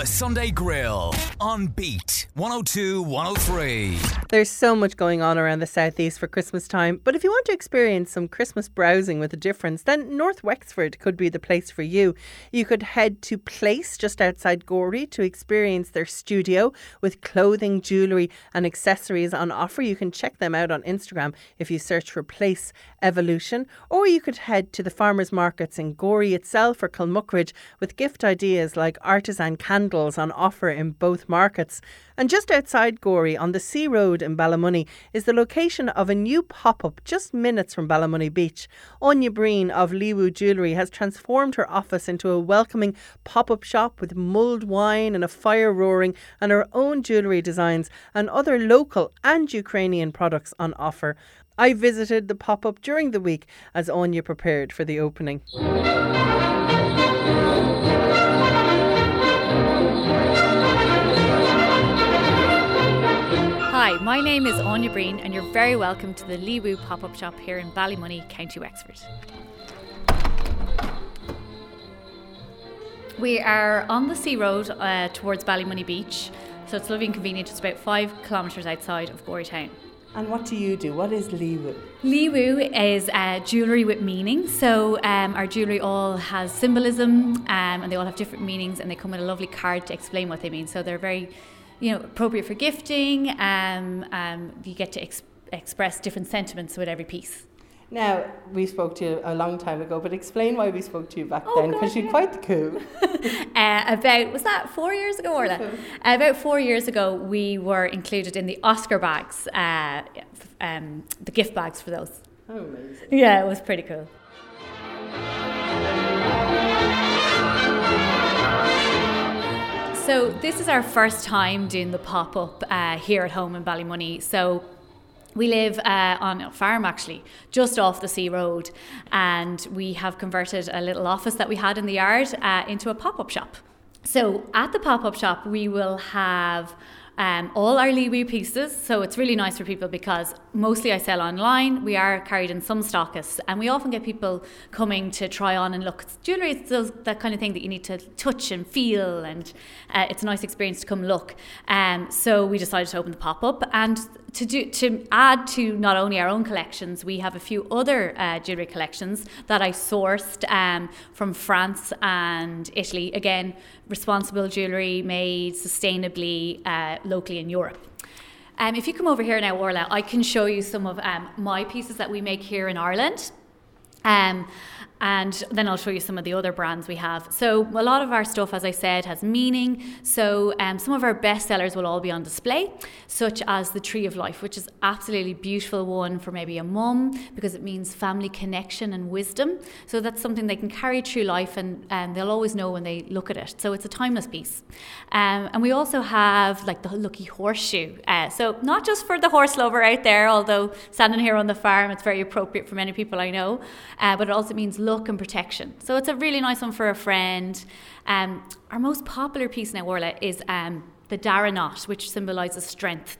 The Sunday Grill on Beat 102 103. There's so much going on around the southeast for Christmas time, but if you want to experience some Christmas browsing with a difference, then North Wexford could be the place for you. You could head to Place just outside Gorey to experience their studio with clothing, jewellery, and accessories on offer. You can check them out on Instagram if you search for Place Evolution, or you could head to the farmers markets in Gorey itself or Kilmuckridge with gift ideas like artisan candles on offer in both markets. And just outside Gorey on the Sea Road in Ballymoney is the location of a new pop up just minutes from Ballymoney Beach. Anya Breen of Liwu Jewellery has transformed her office into a welcoming pop up shop with mulled wine and a fire roaring and her own jewellery designs and other local and Ukrainian products on offer. I visited the pop up during the week as Anya prepared for the opening. Hi, my name is Anya Breen, and you're very welcome to the Liwu pop up shop here in Ballymoney, County Wexford. We are on the Sea Road uh, towards Ballymoney Beach, so it's lovely and convenient. It's about five kilometres outside of Gorey Town. And what do you do? What is Liwu? Liwu is uh, jewellery with meaning. So um, our jewellery all has symbolism um, and they all have different meanings and they come with a lovely card to explain what they mean. So they're very you know, appropriate for gifting. Um, um, you get to ex- express different sentiments with every piece. Now, we spoke to you a long time ago, but explain why we spoke to you back Oh, then, because you're yeah. quite the coup. Uh, about was that four years ago or less? about four years ago, we were included in the Oscar bags, uh, um, the gift bags for those. Oh, amazing. Yeah, it was pretty cool. So this is our first time doing the pop up uh, here at home in Ballymoney. So we live uh, on a farm actually, just off the sea road, and we have converted a little office that we had in the yard uh, into a pop up shop. So at the pop up shop, we will have um, all our Liwu pieces. So it's really nice for people because mostly I sell online. We are carried in some stockists, and we often get people coming to try on and look. Jewelry is that kind of thing that you need to touch and feel, and uh, it's a nice experience to come look. Um, so we decided to open the pop up and to do to add to not only our own collections, we have a few other uh, jewelry collections that I sourced um, from France and Italy. Again, responsible jewelry made sustainably uh, locally in Europe. Um, if you come over here now, Orla, I can show you some of um, my pieces that we make here in Ireland. Um, and then I'll show you some of the other brands we have. So a lot of our stuff, as I said, has meaning. So um, some of our best sellers will all be on display, such as the Tree of Life, which is absolutely beautiful one for maybe a mum because it means family connection and wisdom. So that's something they can carry through life, and, they'll always know when they look at it. So it's a timeless piece. Um, and we also have like the Lucky Horseshoe. Uh, so not just for the horse lover out there, although standing here on the farm, it's very appropriate for many people I know. Uh, but it also means luck and protection. So it's a really nice one for a friend. Um, our most popular piece now, Orla, is um, the Dara knot, which symbolises strength.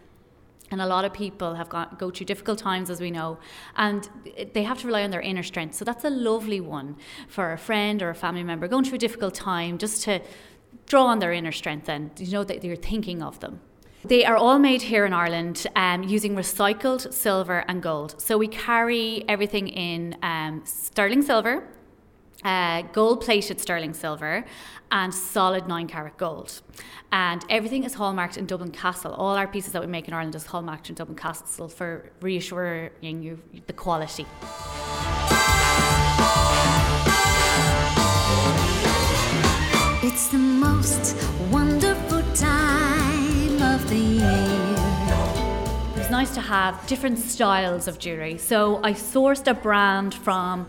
And a lot of people have got, go through difficult times, as we know, and they have to rely on their inner strength. So that's a lovely one for a friend or a family member going through a difficult time, just to draw on their inner strength and you know that you're thinking of them. They are all made here in Ireland um, using recycled silver and gold. So we carry everything in um, sterling silver, uh, gold plated sterling silver, and solid 9 carat gold. And everything is hallmarked in Dublin Castle. All our pieces that we make in Ireland is hallmarked in Dublin Castle for reassuring you the quality. It's the most nice to have different styles of jewellery. So I sourced a brand from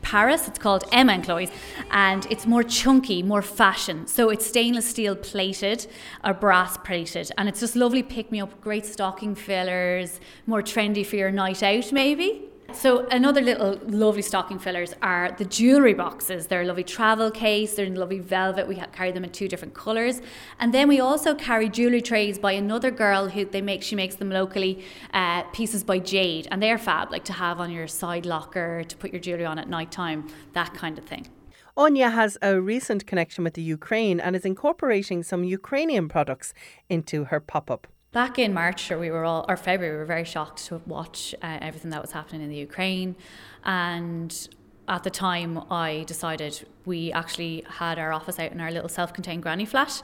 Paris. It's called Emma and Chloe's, and it's more chunky, more fashion. So it's stainless steel plated or brass plated, and it's just lovely pick me up. Great stocking fillers, more trendy for your night out, maybe. So another little lovely stocking fillers are the jewellery boxes. They're a lovely travel case. They're in lovely velvet. We carry them in two different colours, and then we also carry jewellery trays by another girl who they make. She makes them locally. Uh, pieces by Jade, and they're fab, like to have on your side locker to put your jewellery on at night time. That kind of thing. Anya has a recent connection with the Ukraine and is incorporating some Ukrainian products into her pop up. Back in March, sure, we were all, or February, we were very shocked to watch uh, everything that was happening in the Ukraine. And at the time, I decided we actually had our office out in our little self contained granny flat.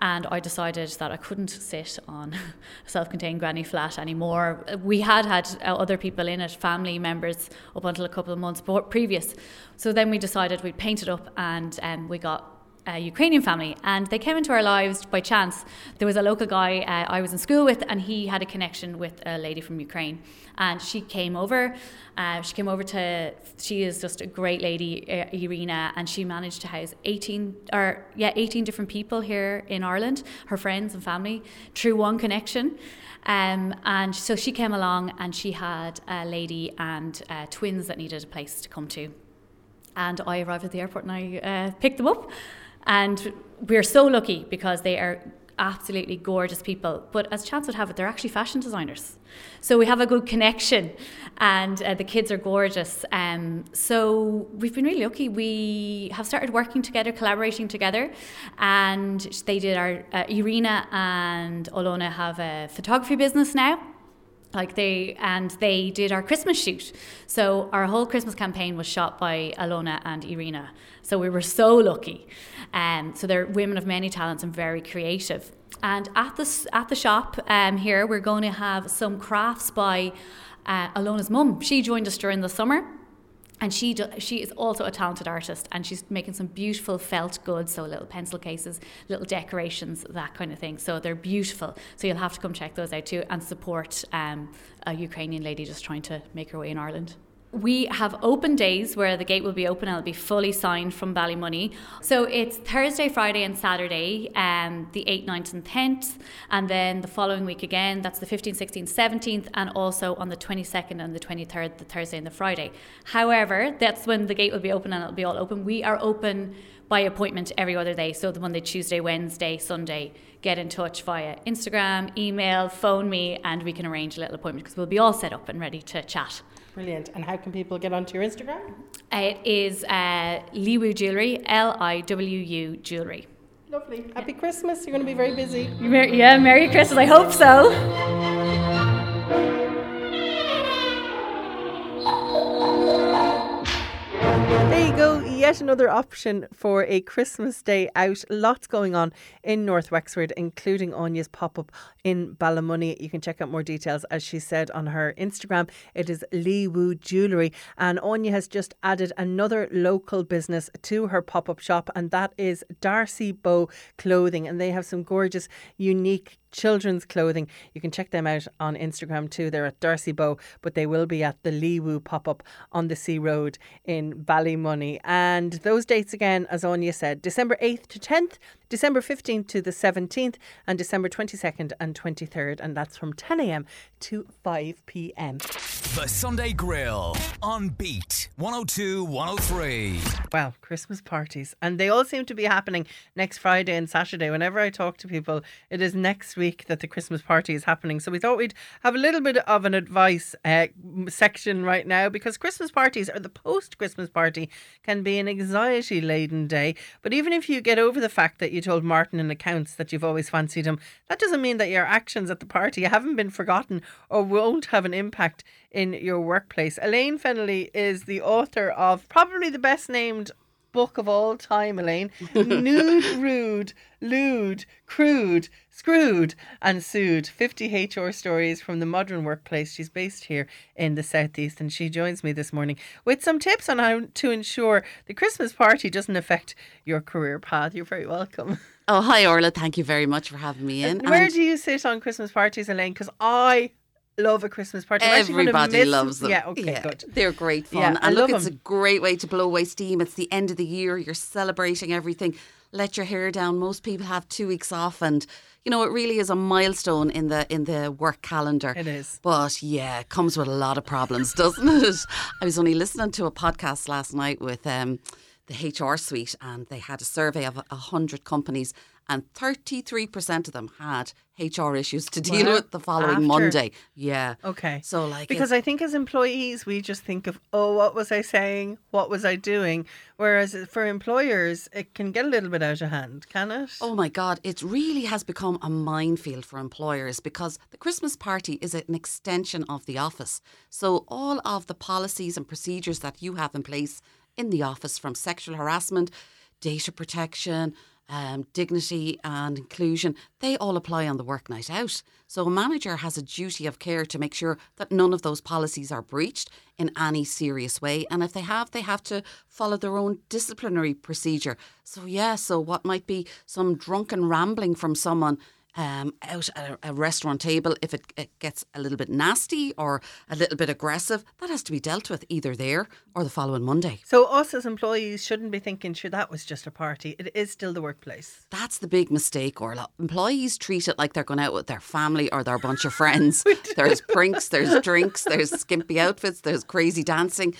And I decided that I couldn't sit on a self contained granny flat anymore. We had had uh, other people in it, family members, up until a couple of months previous. So then we decided we'd paint it up and um, we got a Ukrainian family, and they came into our lives by chance. There was a local guy uh, I was in school with, and he had a connection with a lady from Ukraine, and she came over. Uh, she came over to. She is just a great lady, uh, Irina, and she managed to house eighteen or yeah, eighteen different people here in Ireland, her friends and family, through one connection. Um, and so she came along, and she had a lady and uh, twins that needed a place to come to. And I arrived at the airport and I uh, picked them up and we're so lucky because they are absolutely gorgeous people. But as chance would have it, they're actually fashion designers. So we have a good connection, and uh, the kids are gorgeous. Um, so we've been really lucky. We have started working together, collaborating together, and they did our uh, Irina and Alona have a photography business now like they and they did our christmas shoot so our whole christmas campaign was shot by alona and irina so we were so lucky um, so they're women of many talents and very creative. And at the at the shop um, here we're going to have some crafts by uh, alona's mum. She joined us during the summer and she do, she is also a talented artist and she's making some beautiful felt goods so little pencil cases little decorations that kind of thing. So they're beautiful. So you'll have to come check those out too and support um, a ukrainian lady just trying to make her way in ireland we have open days where the gate will be open and it'll be fully signed from Ballymoney. So it's Thursday, Friday, and Saturday, um, the 8th, 9th, and 10th. And then the following week again, that's the 15th, 16th, 17th, and also on the 22nd and the 23rd, the Thursday and the Friday. However, that's when the gate will be open and it'll be all open. We are open by appointment every other day. So the Monday, Tuesday, Wednesday, Sunday, get in touch via Instagram, email, phone me, and we can arrange a little appointment because we'll be all set up and ready to chat. Brilliant. And how can people get onto your Instagram? It is uh, Liwu Jewellery, L I W U Jewellery. Lovely. Happy Christmas. You're going to be very busy. Yeah, Merry Christmas. I hope so. There you go, yet another option for a Christmas day out. Lots going on in North Wexford, including Anya's pop up in Ballymoney. You can check out more details, as she said on her Instagram. It is Liwu Jewellery, and Anya has just added another local business to her pop up shop, and that is Darcy Bow Clothing. And they have some gorgeous, unique children's clothing. You can check them out on Instagram too. They're at Darcy Bow, but they will be at the Liwu pop up on the Sea Road in Ballymoney. And those dates again, as Anya said, December 8th to 10th, December 15th to the 17th, and December 22nd and 23rd. And that's from 10 a.m. to 5 p.m. The Sunday Grill on Beat 102 103. Well, Christmas parties. And they all seem to be happening next Friday and Saturday. Whenever I talk to people, it is next week that the Christmas party is happening. So we thought we'd have a little bit of an advice uh, section right now because Christmas parties or the post Christmas party can be an anxiety laden day. But even if you get over the fact that you told Martin in accounts that you've always fancied him, that doesn't mean that your actions at the party haven't been forgotten or won't have an impact in your workplace. Elaine Fennelly is the author of probably the best named book of all time, Elaine. Nude, rude, lewd, crude, screwed, and sued. 50 HR stories from the modern workplace. She's based here in the Southeast and she joins me this morning with some tips on how to ensure the Christmas party doesn't affect your career path. You're very welcome. Oh, hi, Orla. Thank you very much for having me in. Where And do you sit on Christmas parties, Elaine? Because I love a Christmas party. I'm actually gonna Everybody loves them. Yeah, okay, good. They're great fun. Yeah, I and look, love it's them. a great way to blow away steam. It's the end of the year. You're celebrating everything. Let your hair down. Most people have two weeks off, and you know it really is a milestone in the in the work calendar. It is. But yeah, it comes with a lot of problems, doesn't it? I was only listening to a podcast last night with um, the HR suite, and they had a survey of a hundred companies, and 33% of them had HR issues to deal Wow. with the following After. Monday. Yeah. Okay. So, like, because I think as employees, we just think of, oh, what was I saying? What was I doing? Whereas for employers, it can get a little bit out of hand, can it? Oh my God, it really has become a minefield for employers because the Christmas party is an extension of the office. So, all of the policies and procedures that you have in place in the office from sexual harassment, data protection, um, dignity and inclusion, they all apply on the work night out. So, a manager has a duty of care to make sure that none of those policies are breached in any serious way. And if they have, they have to follow their own disciplinary procedure. So, yeah, so what might be some drunken rambling from someone um, out at a, a restaurant table, if it, it gets a little bit nasty or a little bit aggressive, that has to be dealt with either there or the following Monday. So us as employees shouldn't be thinking, sure, that was just a party. It is still the workplace. That's the big mistake, Orla. Employees treat it like they're going out with their family or their bunch of friends. there's pranks, there's drinks, there's skimpy outfits, there's crazy dancing.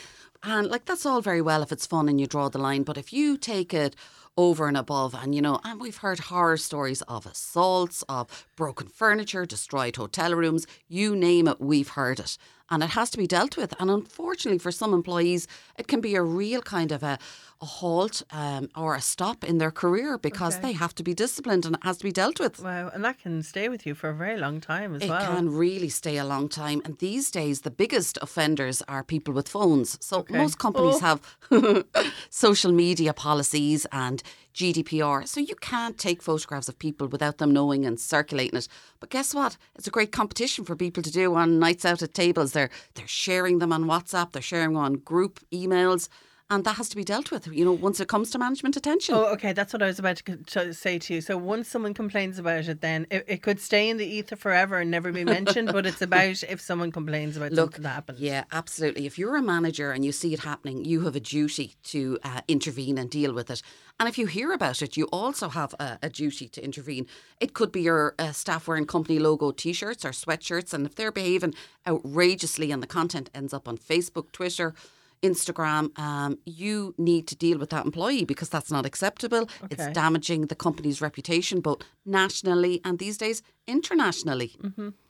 And like that's all very well if it's fun and you draw the line. But if you take it over and above, and you know, and we've heard horror stories of assaults, of broken furniture, destroyed hotel rooms, you name it, we've heard it. And it has to be dealt with. And unfortunately, for some employees, it can be a real kind of a, a halt um, or a stop in their career because Okay. they have to be disciplined and it has to be dealt with. Wow, and that can stay with you for a very long time as It well. It can really stay a long time. And these days, the biggest offenders are people with phones. So Okay. most companies Oh. have social media policies and GDPR. So you can't take photographs of people without them knowing and circulating it. But guess what? It's a great competition for people to do on nights out at tables. They're they're sharing them on WhatsApp. They're sharing on group emails. And that has to be dealt with, you know, once it comes to management attention. Oh, okay. That's what I was about to, say to you. So once someone complains about it, then it, it could stay in the ether forever and never be mentioned. but it's about if someone complains about Look, something that happened. Yeah, absolutely. If you're a manager and you see it happening, you have a duty to uh, intervene and deal with it. And if you hear about it, you also have a, a duty to intervene. It could be your uh, staff wearing company logo t shirts or sweatshirts. And if they're behaving outrageously and the content ends up on Facebook, Twitter, Instagram, um, you need to deal with that employee because that's not acceptable. It's damaging the company's reputation, both nationally and these days internationally.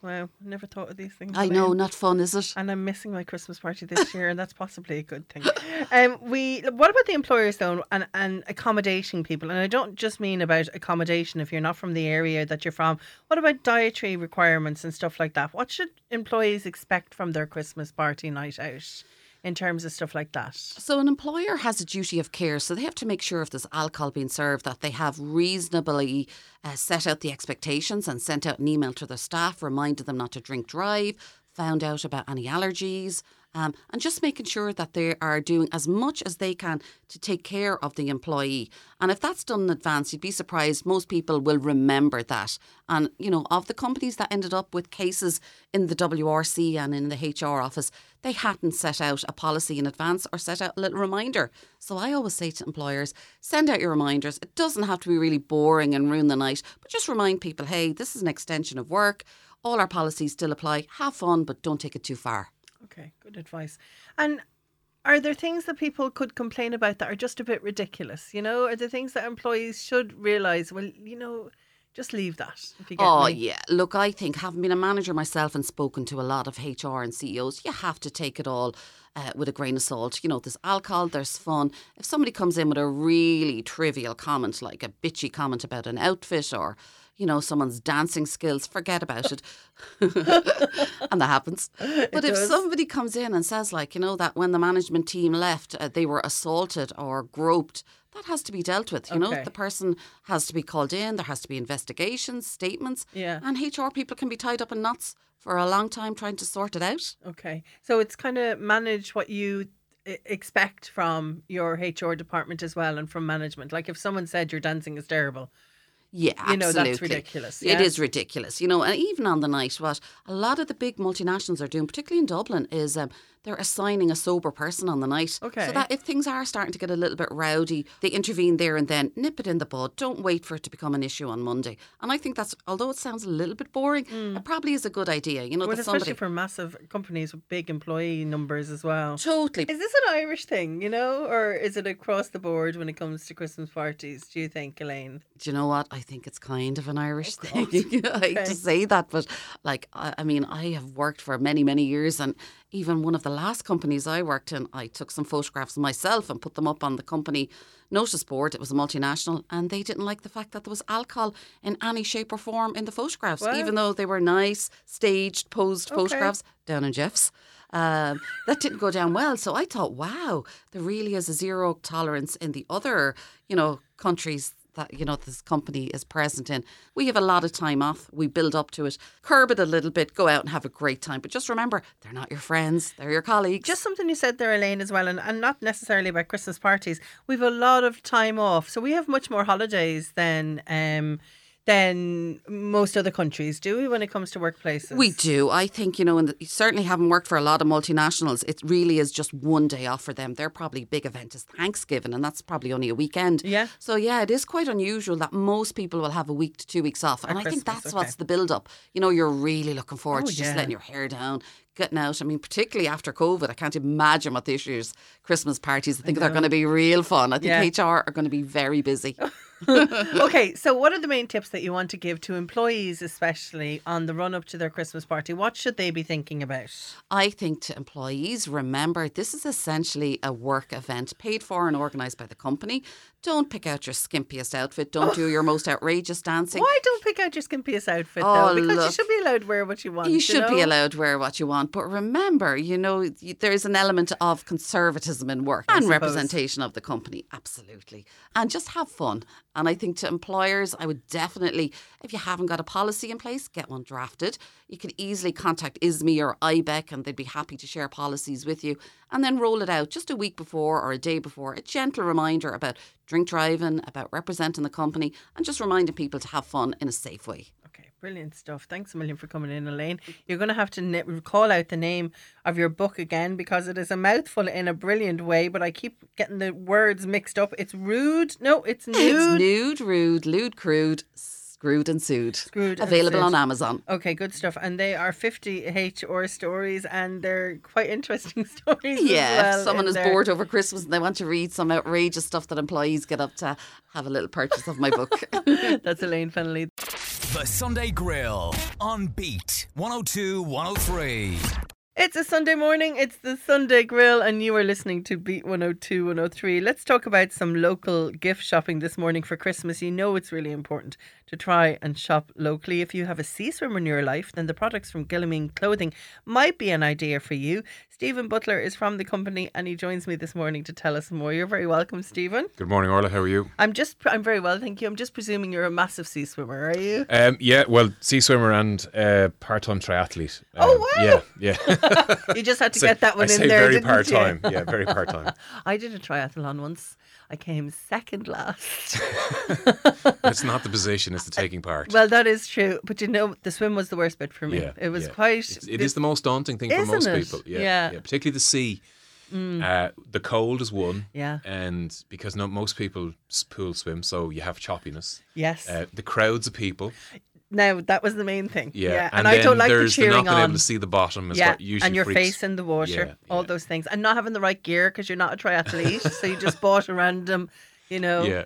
Wow, never thought of these things. I know, not fun, is it? And I'm missing my Christmas party this year, and that's possibly a good thing. Um, we. What about the employers though, and and accommodating people? And I don't just mean about accommodation if you're not from the area that you're from. What about dietary requirements and stuff like that? What should employees expect from their Christmas party night out, in terms of stuff like that? So an employer has a duty of care, so they have to make sure if there's alcohol being served that they have reasonably uh, set out the expectations and sent out an email to their staff, reminded them not to drink drive, found out about any allergies. Um, and just making sure that they are doing as much as they can to take care of the employee. And if that's done in advance, you'd be surprised most people will remember that. And, you know, of the companies that ended up with cases in the WRC and in the HR office, they hadn't set out a policy in advance or set out a little reminder. So I always say to employers, send out your reminders. It doesn't have to be really boring and ruin the night, but just remind people, hey, this is an extension of work. All our policies still apply. Have fun, but don't take it too far. Okay, good advice. And are there things that people could complain about that are just a bit ridiculous? You know, are there things that employees should realise? Well, you know, just leave that. If you get Oh, me. yeah. Look, I think having been a manager myself and spoken to a lot of HR and CEOs, you have to take it all uh, with a grain of salt. You know, there's alcohol, there's fun. If somebody comes in with a really trivial comment, like a bitchy comment about an outfit or, you know, someone's dancing skills, forget about it. and that happens. But if does. somebody comes in and says, like, you know, that when the management team left, uh, they were assaulted or groped, that has to be dealt with. You know, the person has to be called in, there has to be investigations, statements. Yeah. And HR people can be tied up in knots for a long time trying to sort it out. Okay. So it's kind of manage what you expect from your HR department as well and from management. Like if someone said your dancing is terrible, Yeah, You know, absolutely. that's ridiculous, It yeah? is ridiculous. You know, and even on the night, what a lot of the big multinationals are doing, particularly in Dublin, is um, they're assigning a sober person on the night. Okay. So that if things are starting to get a little bit rowdy, they intervene there and then, nip it in the bud. Don't wait for it to become an issue on Monday. And I think that's, although it sounds a little bit boring, it probably is a good idea. You know, Mm. well, especially somebody. for massive companies with big employee numbers as well. Totally. Is this an Irish thing, you know, or is it across the board when it comes to Christmas parties? Do you think, Elaine? Do you know what? I think it's kind of an Irish thing. I hate to say that, but like, I, I mean, I have worked for many, many years, and even one of the last companies I worked in, I took some photographs myself and put them up on the company notice board. It was a multinational, and they didn't like the fact that there was alcohol in any shape or form in the photographs, Wow. even though they were nice, staged, posed photographs down in Jeff's. Um, that didn't go down well. So I thought, wow, there really is a zero tolerance in the other, you know, countries that you know this company is present in. We have a lot of time off. We build up to it, curb it a little bit, go out and have a great time. But just remember, they're not your friends; they're your colleagues. Just something you said there, Elaine, as well, and, and not necessarily about Christmas parties. We've a lot of time off, so we have much more holidays than um, than most other countries, do we, when it comes to workplaces? We do. I think, you know, and certainly having worked for a lot of multinationals, it really is just one day off for them. Their probably big event is Thanksgiving, and that's probably only a weekend. Yeah. So, yeah, it is quite unusual that most people will have a week to two weeks off. And I think that's okay. what's the build up. You know, you're really looking forward Oh, to just yeah. letting your hair down. Getting out. I mean, particularly after COVID, I can't imagine what this year's Christmas parties. I think they're going to be real fun. I think Yeah. HR are going to be very busy. okay, so what are the main tips that you want to give to employees, especially on the run up to their Christmas party? What should they be thinking about? I think to employees, remember this is essentially a work event paid for and organised by the company. Don't pick out your skimpiest outfit. Don't oh. do your most outrageous dancing. Why don't pick out your skimpiest outfit Oh, though? Because you should be allowed to wear what you want. You should be know? allowed to wear what you want, but remember, you know, there is an element of conservatism in work and suppose. representation of the company, absolutely. And just have fun. And I think to employers, I would definitely, if you haven't got a policy in place, get one drafted. You can easily contact ISME or IBEC and they'd be happy to share policies with you. And then roll it out just a week before or a day before. A gentle reminder about drink driving, about representing the company, and just reminding people to have fun in a safe way. Okay, brilliant stuff. Thanks a million for coming in, Elaine. You're going to have to call out the name of your book again because it is a mouthful in a brilliant way, but I keep getting the words mixed up. It's rude. No, it's nude. It's nude, rude, lewd, crude, screwed and sued. Screwed and Available sued. on Amazon. Okay, good stuff. And they are 50 HR stories and they're quite interesting stories. as Yeah, well if someone is there. bored over Christmas and they want to read some outrageous stuff that employees get up to, have a little purchase of my book. That's Elaine Fennelly. The Sunday Grill on Beat 102 103. It's a Sunday morning. It's the Sunday Grill, and you are listening to Beat 102 103. Let's talk about some local gift shopping this morning for Christmas. You know it's really important to try and shop locally. If you have a sea swimmer in your life, then the products from Guillamene Clothing might be an idea for you. Stephen Butler is from the company, and he joins me this morning to tell us more. You're very welcome, Stephen. Good morning, Orla. How are you? I'm just, I'm very well, thank you. I'm just presuming you're a massive sea swimmer, are you? Um, yeah, well, sea swimmer and uh, part-time triathlete. Oh, Um, wow. Yeah, yeah. You just had to So get that one I in say there, very part-time. Yeah, very part-time. I did a triathlon once. I came second last. It's not the position; it's the taking part. Well, that is true, but you know, the swim was the worst bit for me. yeah, it was yeah. quite. It's, it is the most daunting thing for most it? people. Yeah, Yeah. Mm. yeah, particularly the sea. Uh, the cold is one. Yeah. and because not most people pool swim, so you have choppiness. Yes. Uh, the crowds of people. Now that was the main thing. Yeah, and, I don't like the there's the cheering not being on. able to see the bottom. Is yeah, and your freaks- face in the water, Yeah, all yeah. those things, and not having the right gear because you're not a triathlete, so you just bought a random, you know, Yeah.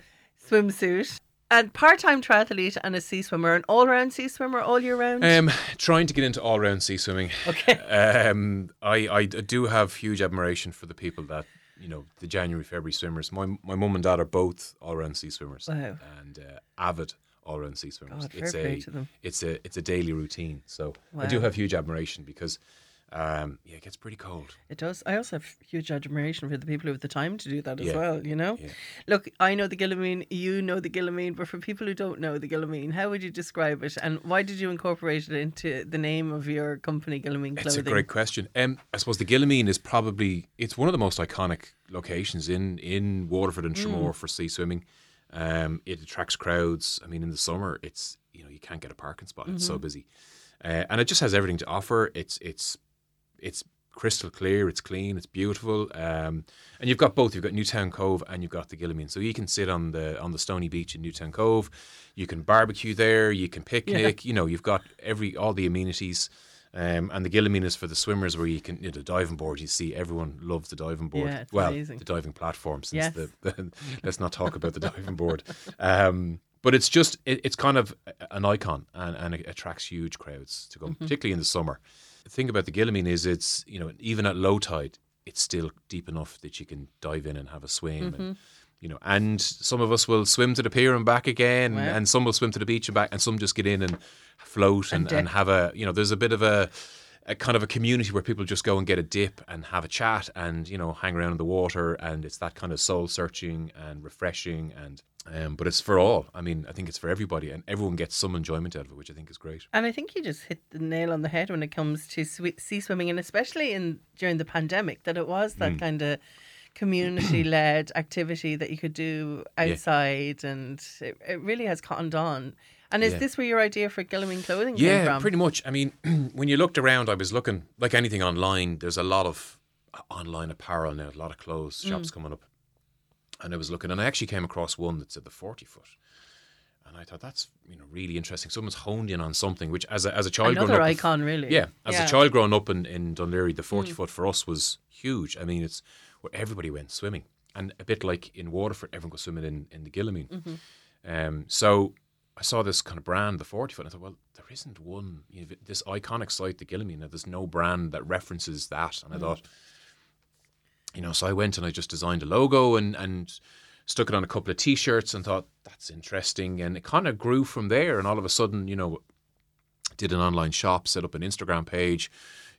swimsuit. And part-time triathlete and a sea swimmer, an all-round sea swimmer all year round. Um, trying to get into all round sea swimming. Okay. Um, I, I do have huge admiration for the people that you know the January February swimmers. My my mum and dad are both all round sea swimmers Wow. and uh, avid all round sea swimmers. God, it's a it's a it's a daily routine. So I do have huge admiration because um, yeah, it gets pretty cold. It does. I also have huge admiration for the people who have the time to do that as Yeah. well, you know? Yeah. Look, I know the Guillamene, you know the Guillamene, but for people who don't know the Guillamene, how would you describe it? And why did you incorporate it into the name of your company, Guillamene Clothing? It's a great question. Um, I suppose the Guillamene is probably it's one of the most iconic locations in in Waterford and Tramore for sea swimming. Um, it attracts crowds. I mean, in the summer, it's you know you can't get a parking spot. It's so busy, uh, and it just has everything to offer. It's it's it's crystal clear. It's clean. It's beautiful. Um, and you've got both. You've got Newtown Cove and you've got the Guillamene. So you can sit on the on the stony beach in Newtown Cove. You can barbecue there. You can picnic. You know, you've got every all the amenities. Um, and the Guillamene is for the swimmers, where you can you know, the diving board. You see, everyone loves the diving board. Yeah, well, amazing. the diving platform. Since Yes. the, the let's not talk about the diving board. Um, but it's just it, it's kind of an icon and, and it attracts huge crowds to come, Mm-hmm. particularly in the summer. The thing about the Guillamene is it's you know even at low tide, it's still deep enough that you can dive in and have a swim. Mm-hmm. And, you know, and some of us will swim to the pier and back again, Wow. and some will swim to the beach and back, and some just get in and float and, dip. and have a you know. There's a bit of a a kind of a community where people just go and get a dip and have a chat and you know hang around in the water and it's that kind of soul searching and refreshing and um, but it's for all. I mean, I think it's for everybody and everyone gets some enjoyment out of it, which I think is great. And I think you just hit the nail on the head when it comes to sea swimming, and especially in during the pandemic, that it was Mm. that kind of community-led activity that you could do outside, and it, it really has cottoned on. And is Yeah. this where your idea for Guillamene clothing came from? Yeah, pretty much. I mean, when you looked around, I was looking like anything online. There's a lot of uh, online apparel now, a lot of clothes Mm. shops coming up, and I was looking, and I actually came across one that said the forty foot, and I thought that's you know really interesting. Someone's honed in on something, which as a as a child growing up. Another icon, really. yeah, as Yeah. Mm. a child growing up in, in Dún Laoghaire, the 40 foot for us was huge. I mean, it's where everybody went swimming. And a bit like in Waterford, everyone goes swimming in, in the Guillamene. Mm-hmm. Um, so I saw this kind of brand, the 40 foot, and I thought, well, there isn't one, you know, this iconic site, the Guillamene, there's no brand that references that. And I thought, you know, so I went and I just designed a logo and, and stuck it on a couple of t shirts and thought, that's interesting. And it kind of grew from there. And all of a sudden, you know, did an online shop, set up an Instagram page.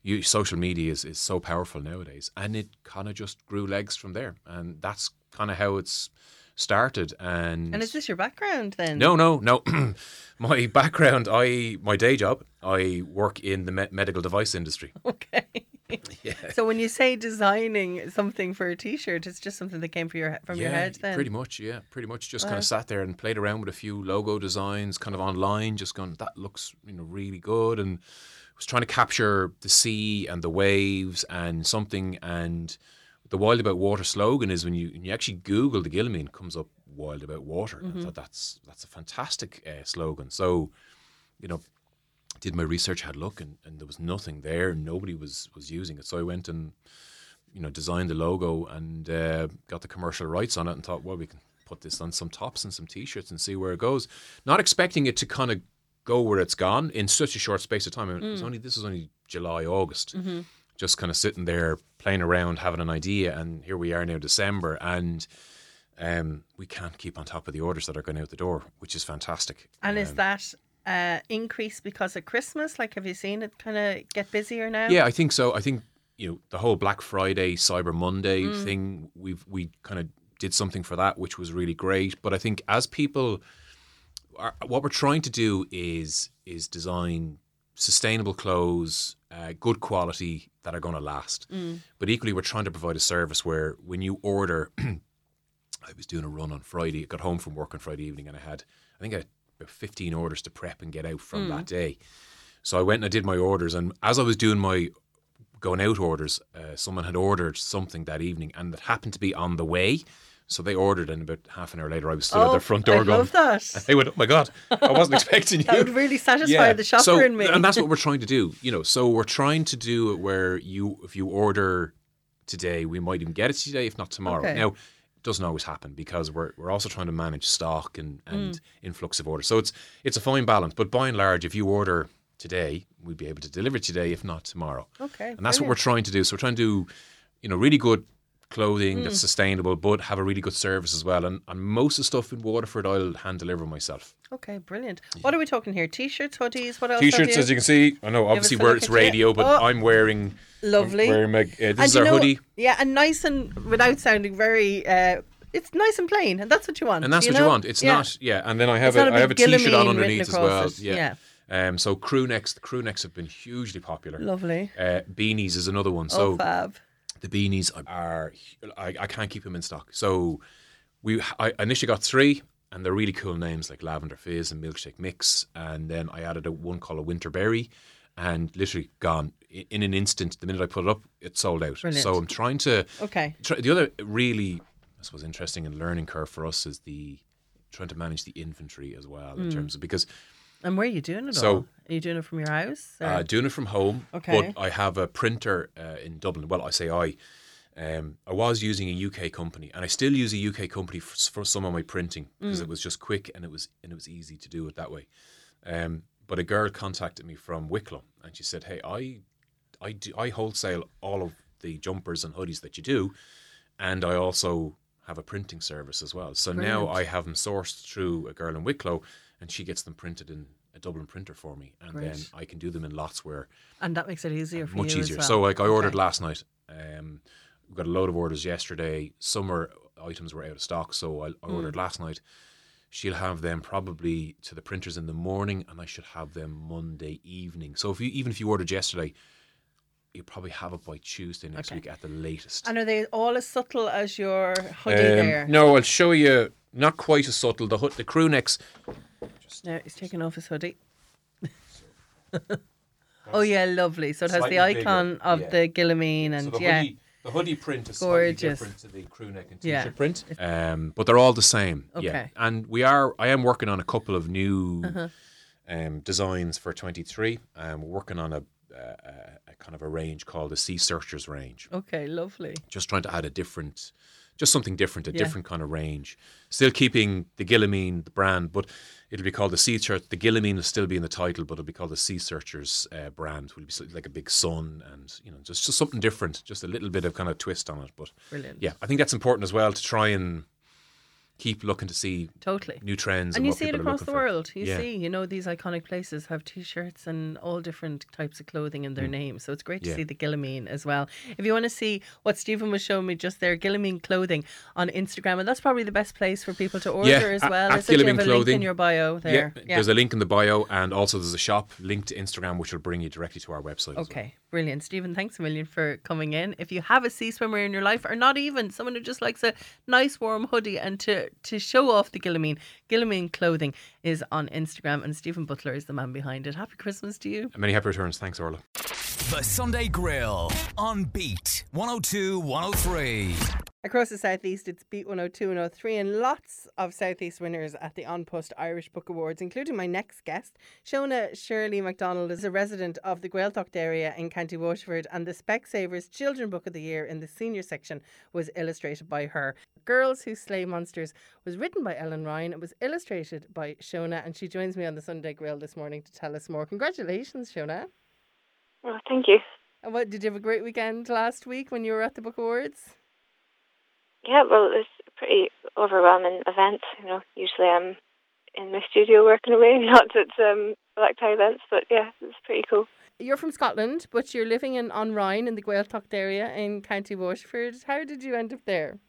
You, social media is, is so powerful nowadays, and it kind of just grew legs from there, and that's kind of how it's started. And, And is this your background then? no, no, no. my background, I my day job, I work in the me- medical device industry. Okay. yeah. So when you say designing something for a T-shirt, it's just something that came from your from your head then. Pretty much, yeah. Pretty much just kind of uh-huh. sat there and played around with a few logo designs, kind of online, just going, that looks, you know, really good. And was trying to capture the sea and the waves and something. And the Wild About Water slogan is when you, when you actually Google the Guillamene, comes up Wild About Water. And I thought that's, that's a fantastic uh, slogan. So, you know, did my research, had a look, and, and there was nothing there. Nobody was was using it. So I went and you know designed the logo and uh, got the commercial rights on it, and thought, well, we can put this on some tops and some t-shirts and see where it goes. Not expecting it to kind of go where it's gone in such a short space of time. I mean, it was only this is only July, August. Just kind of sitting there playing around, having an idea, and here we are now, December, and um, we can't keep on top of the orders that are going out the door, which is fantastic. And is Um, that uh, increase because of Christmas? Like, have you seen it kind of get busier now? Yeah, I think so. I think you know the whole Black Friday, Cyber Monday thing. We've we kind of did something for that, which was really great. But I think as people, are, what we're trying to do is is design sustainable clothes, uh, good quality that are going to last. But equally, we're trying to provide a service where when you order. I was doing a run on Friday. I got home from work on Friday evening, and I had, I think, I had about fifteen orders to prep and get out from that day. So I went and I did my orders, and as I was doing my going out orders, uh, someone had ordered something that evening, and that happened to be on the way. So they ordered, and about half an hour later, I was still at Oh, their front door I going. love that. They went, "Oh my god, I wasn't expecting you." That would really satisfy the shopper so, in me. and that's what we're trying to do. You know, so we're trying to do it where you, if you order today, we might even get it today, if not tomorrow. Okay. Now, it doesn't always happen because we're we're also trying to manage stock and and Mm. influx of orders. So it's it's a fine balance. But by and large, if you order today, we'd be able to deliver today, if not tomorrow. Okay, and that's what we're trying to do. So we're trying to do, you know, really good clothing Mm. that's sustainable, but have a really good service as well. And and most of the stuff in Waterford, I'll hand deliver myself. Okay, brilliant. What are we talking here? T-shirts, hoodies. What else? T-shirts, you? as you can see, I know obviously where it's radio, but Oh. I'm wearing Lovely. I'm wearing my, uh, this And is our know- hoodie, Yeah, and nice and without sounding very. Uh, it's nice and plain, and that's what you want. and that's you what know? you want. It's Yeah. not, yeah. And then I have It's a, a I have a T-shirt on underneath as well. it. Yeah. Um, so crew necks, the crew necks have been hugely popular. Lovely. Uh, beanies is another one. So oh, fab. The beanies are I, I can't keep them in stock. So we I initially got three, and they're really cool names like Lavender Fizz and Milkshake Mix, and then I added a one called a Winterberry, and literally gone in an instant. The minute I put it up, it sold out. Brilliant. So I'm trying to. Okay. Try, the other really, I suppose, interesting and learning curve for us is the trying to manage the inventory as well Hmm. in terms of because And where are you doing it So- all? Are you doing it from your house? uh, doing it from home, Okay. but I have a printer uh, in Dublin. Well, I say I. Um, I was using a UK company, and I still use a UK company for, for some of my printing because it was just quick and it was and it was easy to do it that way. Um, but a girl contacted me from Wicklow, and she said, "Hey, I, I do, I wholesale all of the jumpers and hoodies that you do, and I also have a printing service as well. So now I have them sourced through a girl in Wicklow, and she gets them printed in a Dublin printer for me, and then I can do them in lots where And that makes it easier for much you easier. as well. So like I ordered Okay. last night. Um, we got a load of orders yesterday. Summer items were out of stock, so I, I ordered Hmm. last night. She'll have them probably to the printers in the morning, and I should have them Monday evening. So if you even if you ordered yesterday, you probably have it by Tuesday next Okay. week at the latest. And are they all as subtle as your hoodie Um, there? No, I'll show you. Not quite as subtle. The hood, the crew necks. No, he's taking off his hoodie. oh yeah, lovely. So it has the Slightly bigger, icon of yeah. the Guillamene and So the yeah. hoodie, the hoodie print is Gorgeous. slightly different to the crew neck and t-shirt print, um, but they're all the same. Yeah, Okay. and we are. I am working on a couple of new Uh-huh. um, designs for twenty three. Um, we're working on a, a, a kind of a range called the Sea Searchers range. Okay, lovely. Just trying to add a different, just something different, a Yeah. different kind of range. Still keeping the Guillamene, the brand, but it'll be called the Sea Search. The Guillamene will still be in the title, but it'll be called the Sea Searchers uh, brand. Will be like a big sun and you know just just something different, just a little bit of kind of twist on it. But Brilliant. yeah, I think that's important as well to try and keep looking to see Totally. new trends And and, you see it across the for. world. You Yeah. see, you know, these iconic places have T-shirts and all different types of clothing in their name. So it's great to Mm. Yeah. see the Guillamene as well. If you want to see what Stephen was showing me just there, Guillamene clothing on Instagram, and that's probably the best place for people to order Yeah, as well. at? You Guillamene link in your bio there. Yeah, there's a link in the bio, and also there's a shop linked to Instagram, which will bring you directly to our website. as well. Okay, brilliant. Stephen, thanks a million for coming in. If you have a sea swimmer in your life, or not even someone who just likes a nice warm hoodie and to, to show off the Guillamene, Guillamene clothing is on Instagram, and Stephen Butler is the man behind it. Happy Christmas to you. And many happy returns. Thanks, Orla. The Sunday Grill on Beat 102 103. Across the Southeast, it's Beat 102 and 103, and lots of Southeast winners at the An Post Irish Book Awards, including my next guest. Shona Shirley MacDonald is a resident of the Gaeltacht area in County Waterford, and the Specsavers Children Book of the Year in the senior section was illustrated by her. Girls Who Slay Monsters was written by Ellen Ryan. It was illustrated by Shona, and she joins me on the Sunday Grill this morning to tell us more. Congratulations, Shona. Oh, thank you. And what, did you have a great weekend last week when you were at the Book Awards? Yeah, well, it was a pretty overwhelming event. You know, usually I'm in my studio working away, not at um, black tie events, but yeah, it was pretty cool. You're from Scotland, but you're living in An Rinn in the Gaeltacht area in County Waterford. How did you end up there?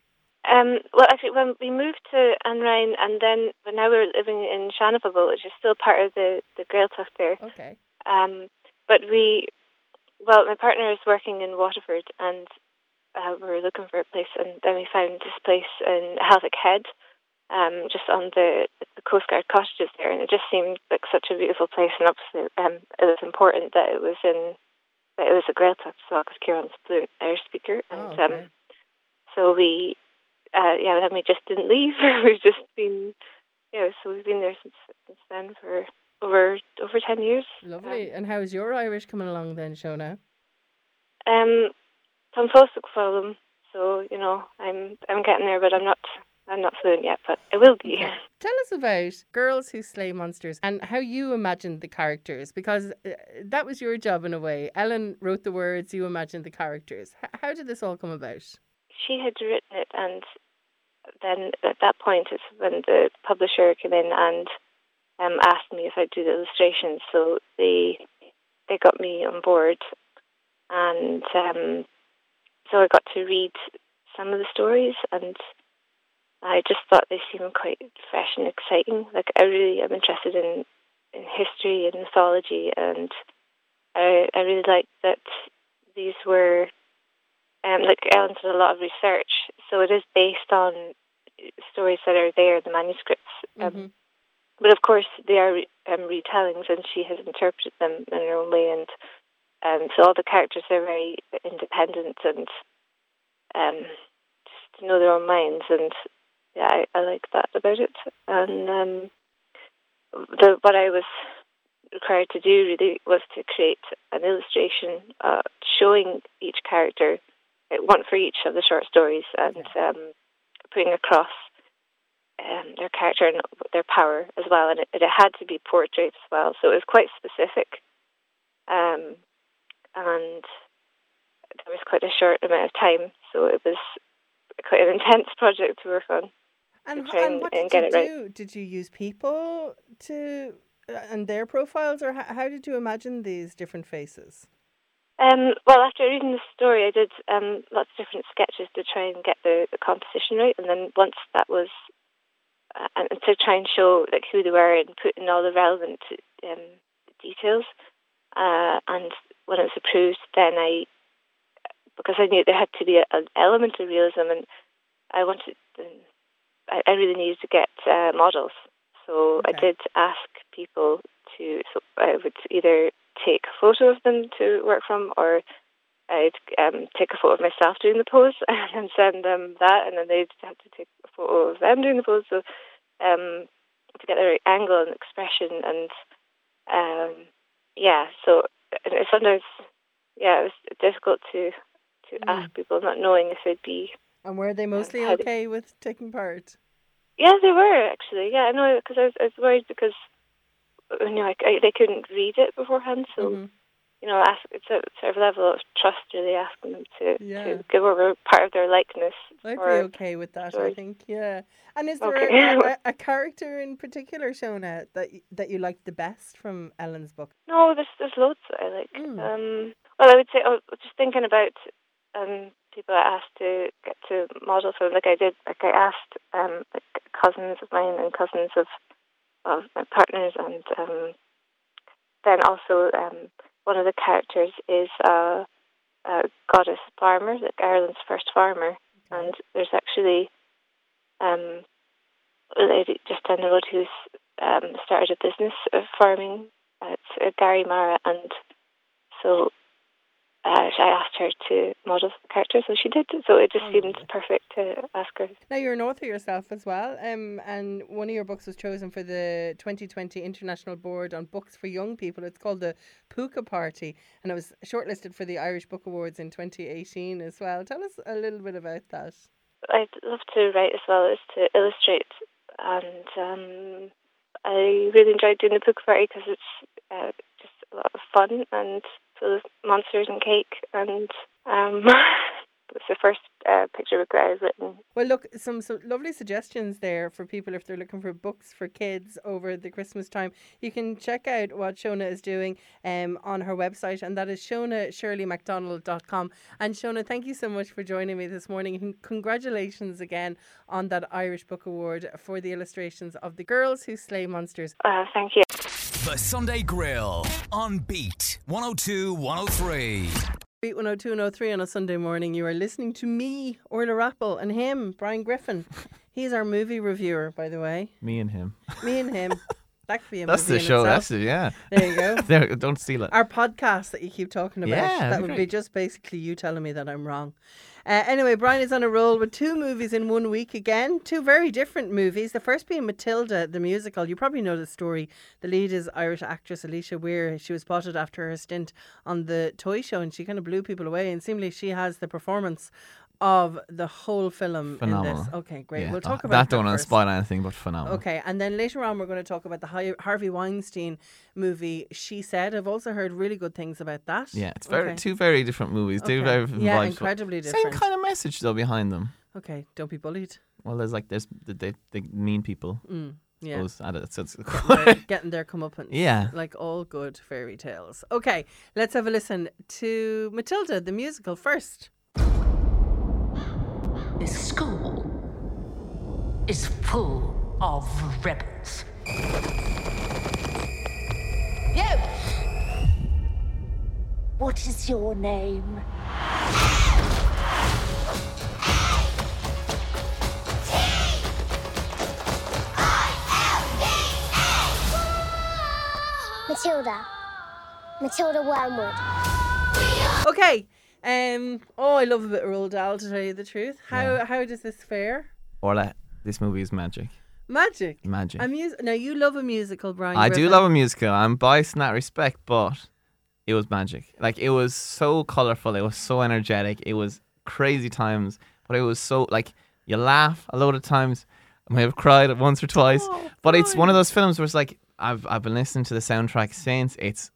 Um, well, actually, when we moved to An Rinn, and then but now we're living in Seanphobal, which is still part of the the Gaeltacht there. Okay. Um, but we, well, my partner is working in Waterford, and uh, we were looking for a place, and then we found this place in Helvick Head, um, just on the the Coast Guard cottages there, and it just seemed like such a beautiful place, and obviously, um, it was important that it was in that it was a Gaeltacht as well, because Kieran's fluent Irish speaker, and Oh, um, so we, uh, yeah, then we just didn't leave. we've just been, yeah, so we've been there since since then for over over ten years. Lovely. And how's your Irish coming along then, Shona? Um, I'm supposed to follow them, so you know I'm I'm getting there, but I'm not I'm not fluent yet, but I will be. Tell us about Girls Who Slay Monsters and how you imagined the characters, because uh, that was your job in a way. Ellen wrote the words, you imagined the characters. How did this all come about? She had written it, and then at that point is when the publisher came in and um, asked me if I'd do the illustrations. So they they got me on board, and um, so I got to read some of the stories, and I just thought they seemed quite fresh and exciting. Like I really am interested in in history and mythology, and I I really liked that these were um, like Ellen did a lot of research, so it is based on stories that are there, the manuscripts. Um, Mhm. But of course, they are um, retellings, and she has interpreted them in her own way, and um, so all the characters are very independent and um, just know their own minds, and yeah, I, I like that about it. And um, the what I was required to do really was to create an illustration uh, showing each character uh, one for each of the short stories, and um, putting across um, their character and their power as well. And it, it had to be portraits as well, so it was quite specific. Um, and there was quite a short amount of time, so it was quite an intense project to work on. And, try and what and did get you it right. Did you use people to uh, and their profiles, or how, how did you imagine these different faces? Um, well, after reading the story, I did um, lots of different sketches to try and get the, the composition right. And then once that was, uh, and to try and show like who they were and put in all the relevant um, details. Uh, and when it was approved, then I, because I knew there had to be a, an element of realism, and I wanted, um, I, I really needed to get uh, models. So I did ask people to, so I would either take a photo of them to work from, or I'd um, take a photo of myself doing the pose and then send them that, and then they'd have to take a photo of them doing the pose. So um, to get the right angle and expression, and um, yeah, so sometimes yeah, it was difficult to to ask people, not knowing if they'd be. And were they mostly how did- okay with taking part? Yeah, they were actually. Yeah, I know because I was, I was worried because you know like, I, they couldn't read it beforehand, so Mhm. You know, ask it's a sort of level of trust really asking them to, Yeah. to give over part of their likeness. I'd be okay with that. I think, yeah. And is there Okay. a, a, a character in particular, Shona, that that you liked the best from Ellen's book? No, there's there's loads that I like. Mm. Um, well, I would say, oh, just thinking about um, people I asked to get to model for, like I did, like I asked um, like cousins of mine and cousins of of my partners, and um, then also um, one of the characters is a, a goddess farmer, like Ireland's first farmer, and there's actually um, a lady just down the road who's um, started a business of farming. Uh, it's uh, Gary Mara, and so uh, I asked her to model the character, so she did. So it just Oh, seemed lovely. perfect to ask her. Now you're an author yourself as well, um, and one of your books was chosen for the 2020 International Board on Books for Young People. It's called the Puka Party, and it was shortlisted for the Irish Book Awards in 2018 as well. Tell us a little bit about that. I'd love to write as well as to illustrate, and um, I really enjoyed doing the book party because it's uh, just a lot of fun and of monsters and cake, and um, it's the first uh, picture book that I've written. Well, look, some, some lovely suggestions there for people if they're looking for books for kids over the Christmas time. You can check out what Shona is doing um, on her website, and that is shonashirleymacdonald.com. And Shona, thank you so much for joining me this morning. And congratulations again on that Irish Book Award for the illustrations of The Girls Who Slay Monsters. Uh, thank you. The Sunday Grill on Beat 102 103. Beat 102 and 03 on a Sunday morning. You are listening to me, Orla Rappel, and him, Brian Griffin. He's our movie reviewer, by the way. Me and him. Me and him. That could be a That's movie the in show. itself. That's it. Yeah. There you go. there, don't steal it. Our podcast that you keep talking about. Yeah, that that'd would be be just basically you telling me that I'm wrong. Uh, anyway, Brian is on a roll with two movies in one week again. Two very different movies. The first being Matilda, the musical. You probably know the story. The lead is Irish actress Alicia Weir. She was spotted after her stint on the toy show and she kind of blew people away. And seemingly she has the performance of the whole film in Phenomenal. this. Okay, great. Yeah, We'll talk uh, about that. Don't want to spoil anything, but phenomenal. Okay, and then later on, we're going to talk about the Harvey Weinstein movie. She said, "I've also heard really good things about that." Yeah, it's very Okay. two very different movies. Two Okay. very different Yeah, vibes, incredibly Same kind of message though behind them. Okay, don't be bullied. Well, there's like there's the they, they mean people. Mm, yeah, Goes at it. So it's getting their comeuppance. Yeah. like all good fairy tales. Okay, let's have a listen to Matilda the musical first. This school is full of rebels. You! What is your name? Matilda. Matilda Wormwood. Okay. Um. Oh, I love a bit of Roald Dahl to tell you the truth. How how does this fare? Orla, this movie is magic. Magic. Magic. A mus- now you love a musical, Brian. I do Griffin. love a musical. I'm biased in that respect, but it was magic. Like it was so colorful. It was so energetic. It was crazy times, but it was so like you laugh a lot of times. I may have cried once or twice, Oh, but it's one of those films where it's like I've I've been listening to the soundtrack since. It's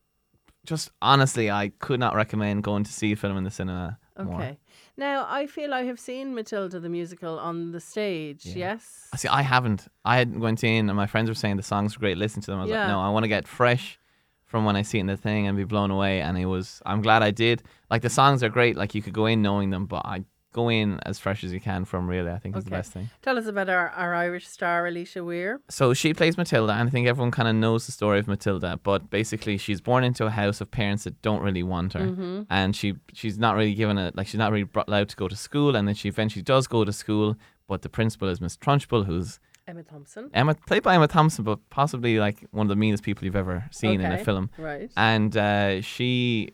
just honestly, I could not recommend going to see a film in the cinema. more. Okay. Now, I feel I have seen Matilda the musical on the stage, yes? I see, I haven't. I hadn't went in and my friends were saying the songs were great. Listen to them. I was Yeah. like, no, I want to get fresh from when I see it in the thing and be blown away. And it was. I'm glad I did. Like the songs are great. Like you could go in knowing them, but I go in as fresh as you can from really. I think is the best thing. Tell us about our, our Irish star, Alicia Weir. So she plays Matilda, and I think everyone kind of knows the story of Matilda. But basically, she's born into a house of parents that don't really want her, Mhm. and she she's not really given a like she's not really brought- allowed to go to school. And then she eventually does go to school, but the principal is Miss Trunchbull, who's Emma Thompson. Emma played by Emma Thompson, but possibly like one of the meanest people you've ever seen in a film. right. And uh, she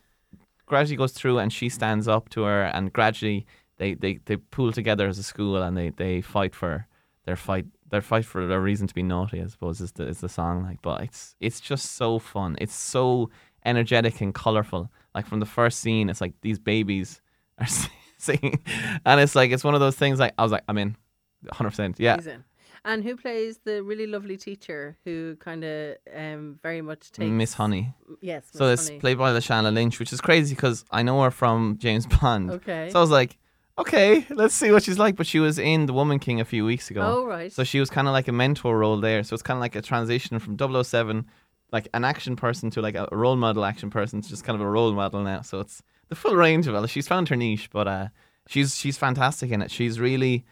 gradually goes through and she stands up to her and gradually they, they, they pool together as a school and they, they fight for their fight their fight for a reason to be naughty, I suppose is the is the song. Like but it's it's just so fun. It's so energetic and colourful. Like from the first scene it's like these babies are singing and it's like it's one of those things like I was like, I'm in. hundred percent. Yeah. And who plays the really lovely teacher who kind of um, very much takes Miss Honey. Yes. So it's Honey. played by Lashana Lynch, which is crazy because I know her from James Bond. Okay. So I was like, okay, let's see what she's like. But she was in The Woman King a few weeks ago. Oh, right. So she was kind of like a mentor role there. So it's kind of like a transition from 007, like an action person to like a role model action person to just kind of a role model now. So it's the full range of it. She's found her niche, but uh, she's she's fantastic in it. She's really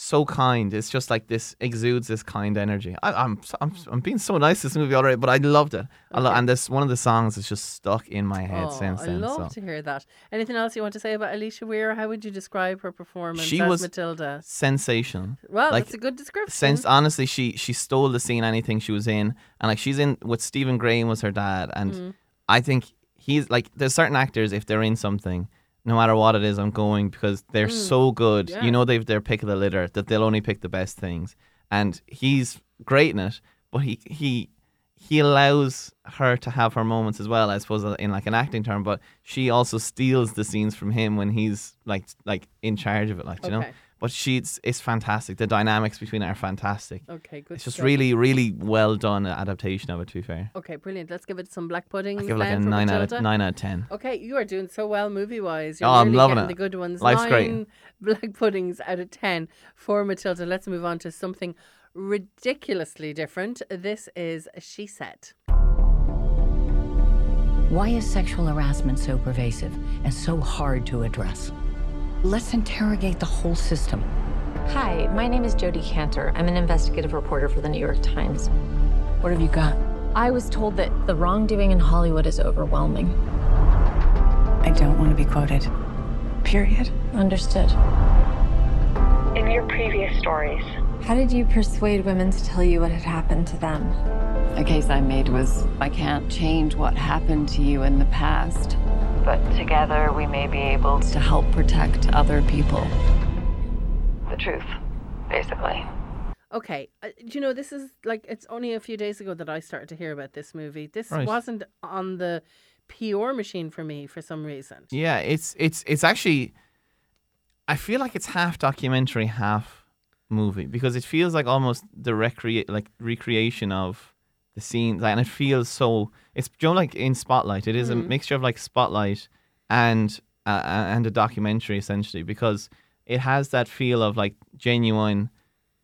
so kind. It's just like this exudes this kind energy. I, I'm, I'm I'm being so nice to this movie already, but I loved it. I lo- and this one of the songs is just stuck in my head Oh, since I then. love so. to hear that. Anything else you want to say about Alicia Weir? How would you describe her performance She as was Matilda? sensational. Well, like, that's a good description. Since honestly, she she stole the scene, anything she was in, and like she's in with Stephen Graham was her dad, and Mm. I think he's like there's certain actors if they're in something, no matter what it is, I'm going because they're Mm. so good. Yeah. You know they've their pick of the litter that they'll only pick the best things, and he's great in it. But he he he allows her to have her moments as well, I suppose, uh, in like an acting term. But she also steals the scenes from him when he's like like in charge of it, like you know. Okay. But she's it's fantastic. The dynamics between it are fantastic. Okay, good It's just stuff. really, really well done adaptation of it. To be fair, Okay, brilliant. Let's give it some black puddings. I give it like a then for nine out of nine out of ten. Okay, you are doing so well movie wise. Oh, I'm loving it. The good ones. Life's nine great. black puddings out of ten for Matilda. Let's move on to something ridiculously different. This is She Said. Why is sexual harassment so pervasive and so hard to address? Let's interrogate the whole system. Hi, my name is Jodi Kantor. I'm an investigative reporter for the New York Times. What have you got? I was told that the wrongdoing in Hollywood is overwhelming. I don't want to be quoted. Period. Understood. In your previous stories, How did you persuade women to tell you what had happened to them? The case I made was I can't change what happened to you in the past, but together we may be able to help protect other people. The truth, basically. Okay, uh, do you know this is like it's only a few days ago that I started to hear about this movie. This Right. wasn't on the PR machine for me for some reason. Yeah, it's it's it's actually. I feel like it's half documentary, half movie because it feels like almost the recreate like recreation of the scenes, and it feels so. It's you know like in Spotlight, it is a Mhm. mixture of like Spotlight and uh, and a documentary essentially because it has that feel of like genuine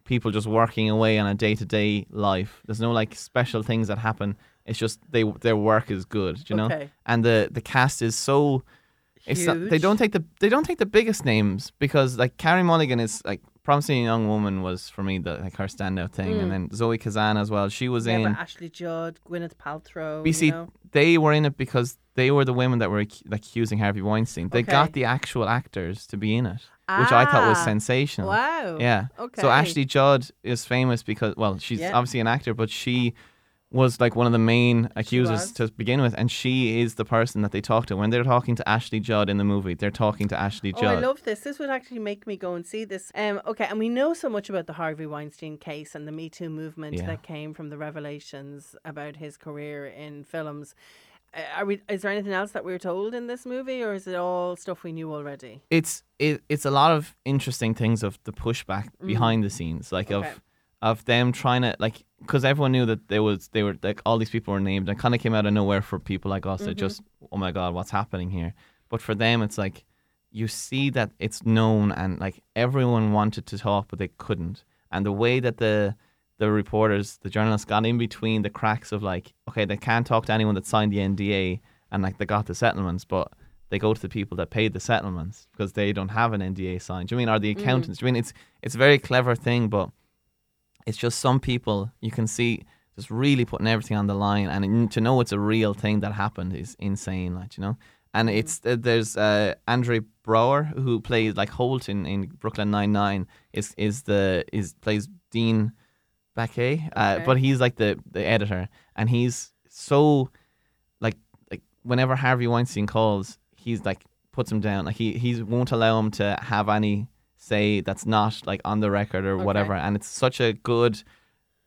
people just working away on a day to day life. There's no like special things that happen. It's just they their work is good, you know. Okay. And the the cast is so. It's not, they don't take the they don't take the biggest names because like Carey Mulligan is like promising young woman was for me the like her standout thing, Mm. and then Zoe Kazan as well. She was yeah, in. Ashley Judd, Gwyneth Paltrow. You see, you know? they were in it because they were the women that were ac- like accusing Harvey Weinstein. They Okay. got the actual actors to be in it, which I thought was Ah, sensational. wow. Yeah. Okay. So Ashley Judd is famous because well, she's Yeah. obviously an actor, but she was like one of the main accusers to begin with, and she is the person that they talk to when they're talking to Ashley Judd in the movie. They're talking to Ashley Oh, Judd. I love this. This would actually make me go and see this. Um, okay, and we know so much about the Harvey Weinstein case and the Me Too movement Yeah. that came from the revelations about his career in films. Uh, Are we? Is there anything else that we were told in this movie, or is it all stuff we knew already? it's it, it's a lot of interesting things of the pushback Mhm. behind the scenes, like Okay. of of them trying to like because everyone knew that there was they were like all these people were named and kind of came out of nowhere for people like us that Mhm. just oh my god what's happening here, but for them it's like you see that it's known and like everyone wanted to talk but they couldn't, and the way that the the reporters, the journalists got in between the cracks of like, okay, they can't talk to anyone that signed the NDA and like they got the settlements, but they go to the people that paid the settlements because they don't have an NDA signed. Do you mean are the Mm. accountants? Do you mean it's it's a very clever thing, but it's just some people you can see just really putting everything on the line, and to know it's a real thing that happened is insane. Like you know, and Mm-hmm. it's uh, there's uh, Andre Braugher who plays like Holt in, in Brooklyn Nine Nine is is the is plays Dean Baquet, uh, Okay. but he's like the the editor, and he's so like like whenever Harvey Weinstein calls, he's like puts him down. Like he he won't allow him to have any say that's not like on the record or Okay. whatever. And it's such a good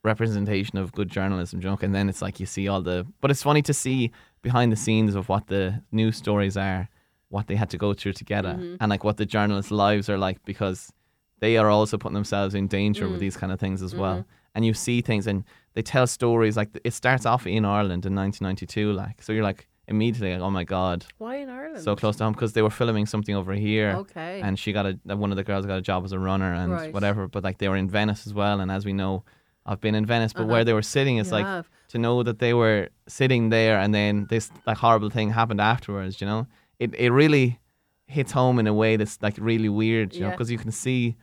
representation of good journalism, joke. And then it's like you see all the, but it's funny to see behind the scenes of what the news stories are, what they had to go through together, Mhm. and like what the journalists' lives are like because they are also putting themselves in danger with Mm. these kind of things as well. Mhm. And you see things and they tell stories like it starts off in Ireland in 1992, like so you're like immediately like, oh my god, Why in Ireland? so close to home because they were filming something over here. Okay. And she got a one of the girls got a job as a runner and Right. whatever. But like they were in Venice as well, and as we know, I've been in Venice. But Uh-huh. where they were sitting, is You like have. to know that they were sitting there, and then this like horrible thing happened afterwards. You know, it it really hits home in a way that's like really weird. You know, Yeah. because you can see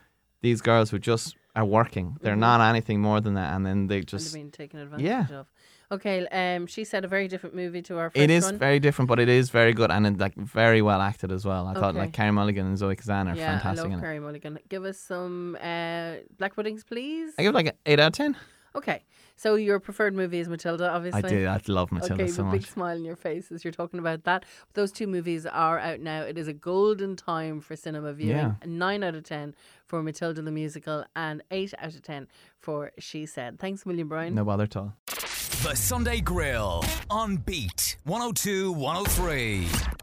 these girls who just are working. They're Mhm. not anything more than that, and then they just been taken advantage yeah. of. Okay, um, she said a very different movie to our first It is one. very different, but it is very good and like very well acted as well. I thought Okay. like Carey Mulligan and Zoe Kazan are yeah, fantastic I in love it. Carey Mulligan. Give us some uh, black puddings, please. I give it like an eight out of ten. Okay, so your preferred movie is Matilda, obviously. I do. I love Matilda okay, so with a big smile on your face as you're talking about that. Those two movies are out now. It is a golden time for cinema viewing. Yeah. A Nine out of ten for Matilda the musical, and eight out of ten for She Said. Thanks William Brian. No bother at all. The Sunday Grill on Beat 102 103.